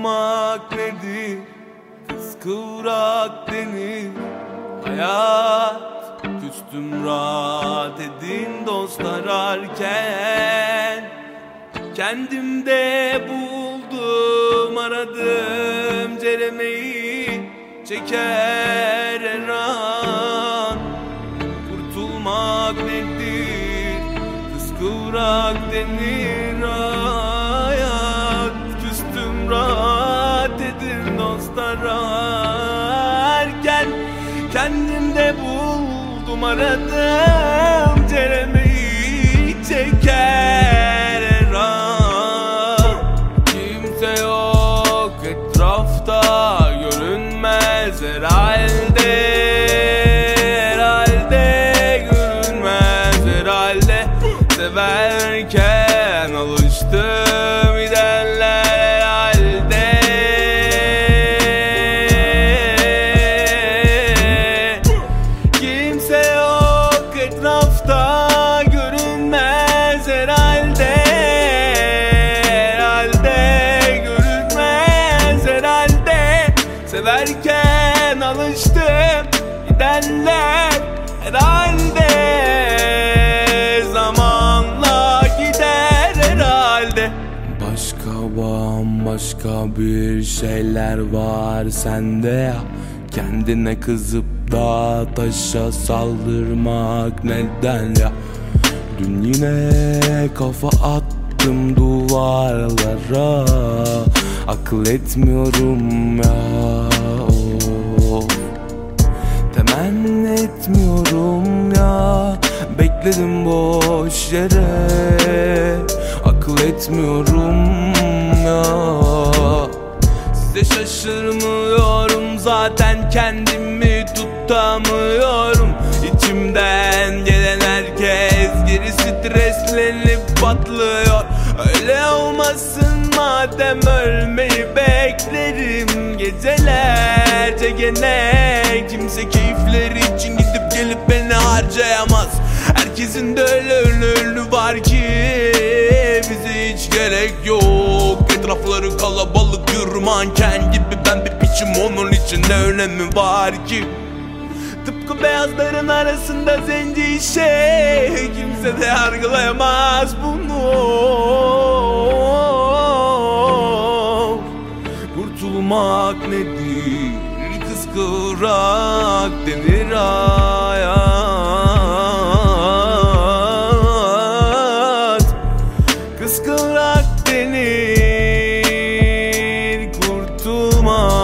Kurtulmak nedir? Kıskıvrak denir. Hayat Küstüm rahat edin dost ararken Kendimde buldum aradım ceremeyi. Çeker her an. Kurtulmak nedir? Kıskıvrak denir. Hayat ararken Kendimde buldum aradım Ceremeyi çeker her an. Kimse yok etrafta görünmez herhalde Herhalde görünmez herhalde Severken alıştım Severken alıştım gidenler herhalde. Zamanla gider herhalde. Başka bambaşka bir şeyler var sende ya. Kendine kızıp da taşa saldırmak neden ya? Dün yine kafa attım duvarlara. Akıl etmiyorum ya Bekledim boş yere. Akıl etmiyorum ya. Size şaşırmıyorum zaten kendimi tutamıyorum. İçimden gelen herkes geri streslenip patlıyor. Öyle olmasın madem ölmeyi beklerim. Gecelerce gene kimse keyifleri için gidip gelip beni harcayamaz Herkesin de öyle var ki bize hiç gerek yok. Etrafları kalabalık bir manken gibi. Ben bir piçim onun için ne önemi var ki? Tıpkı beyazların arasında zenci şey Kimse de yargılayamaz bunu. Kurtulmak nedir? Kıskıvrak denir hayat Kurtulmak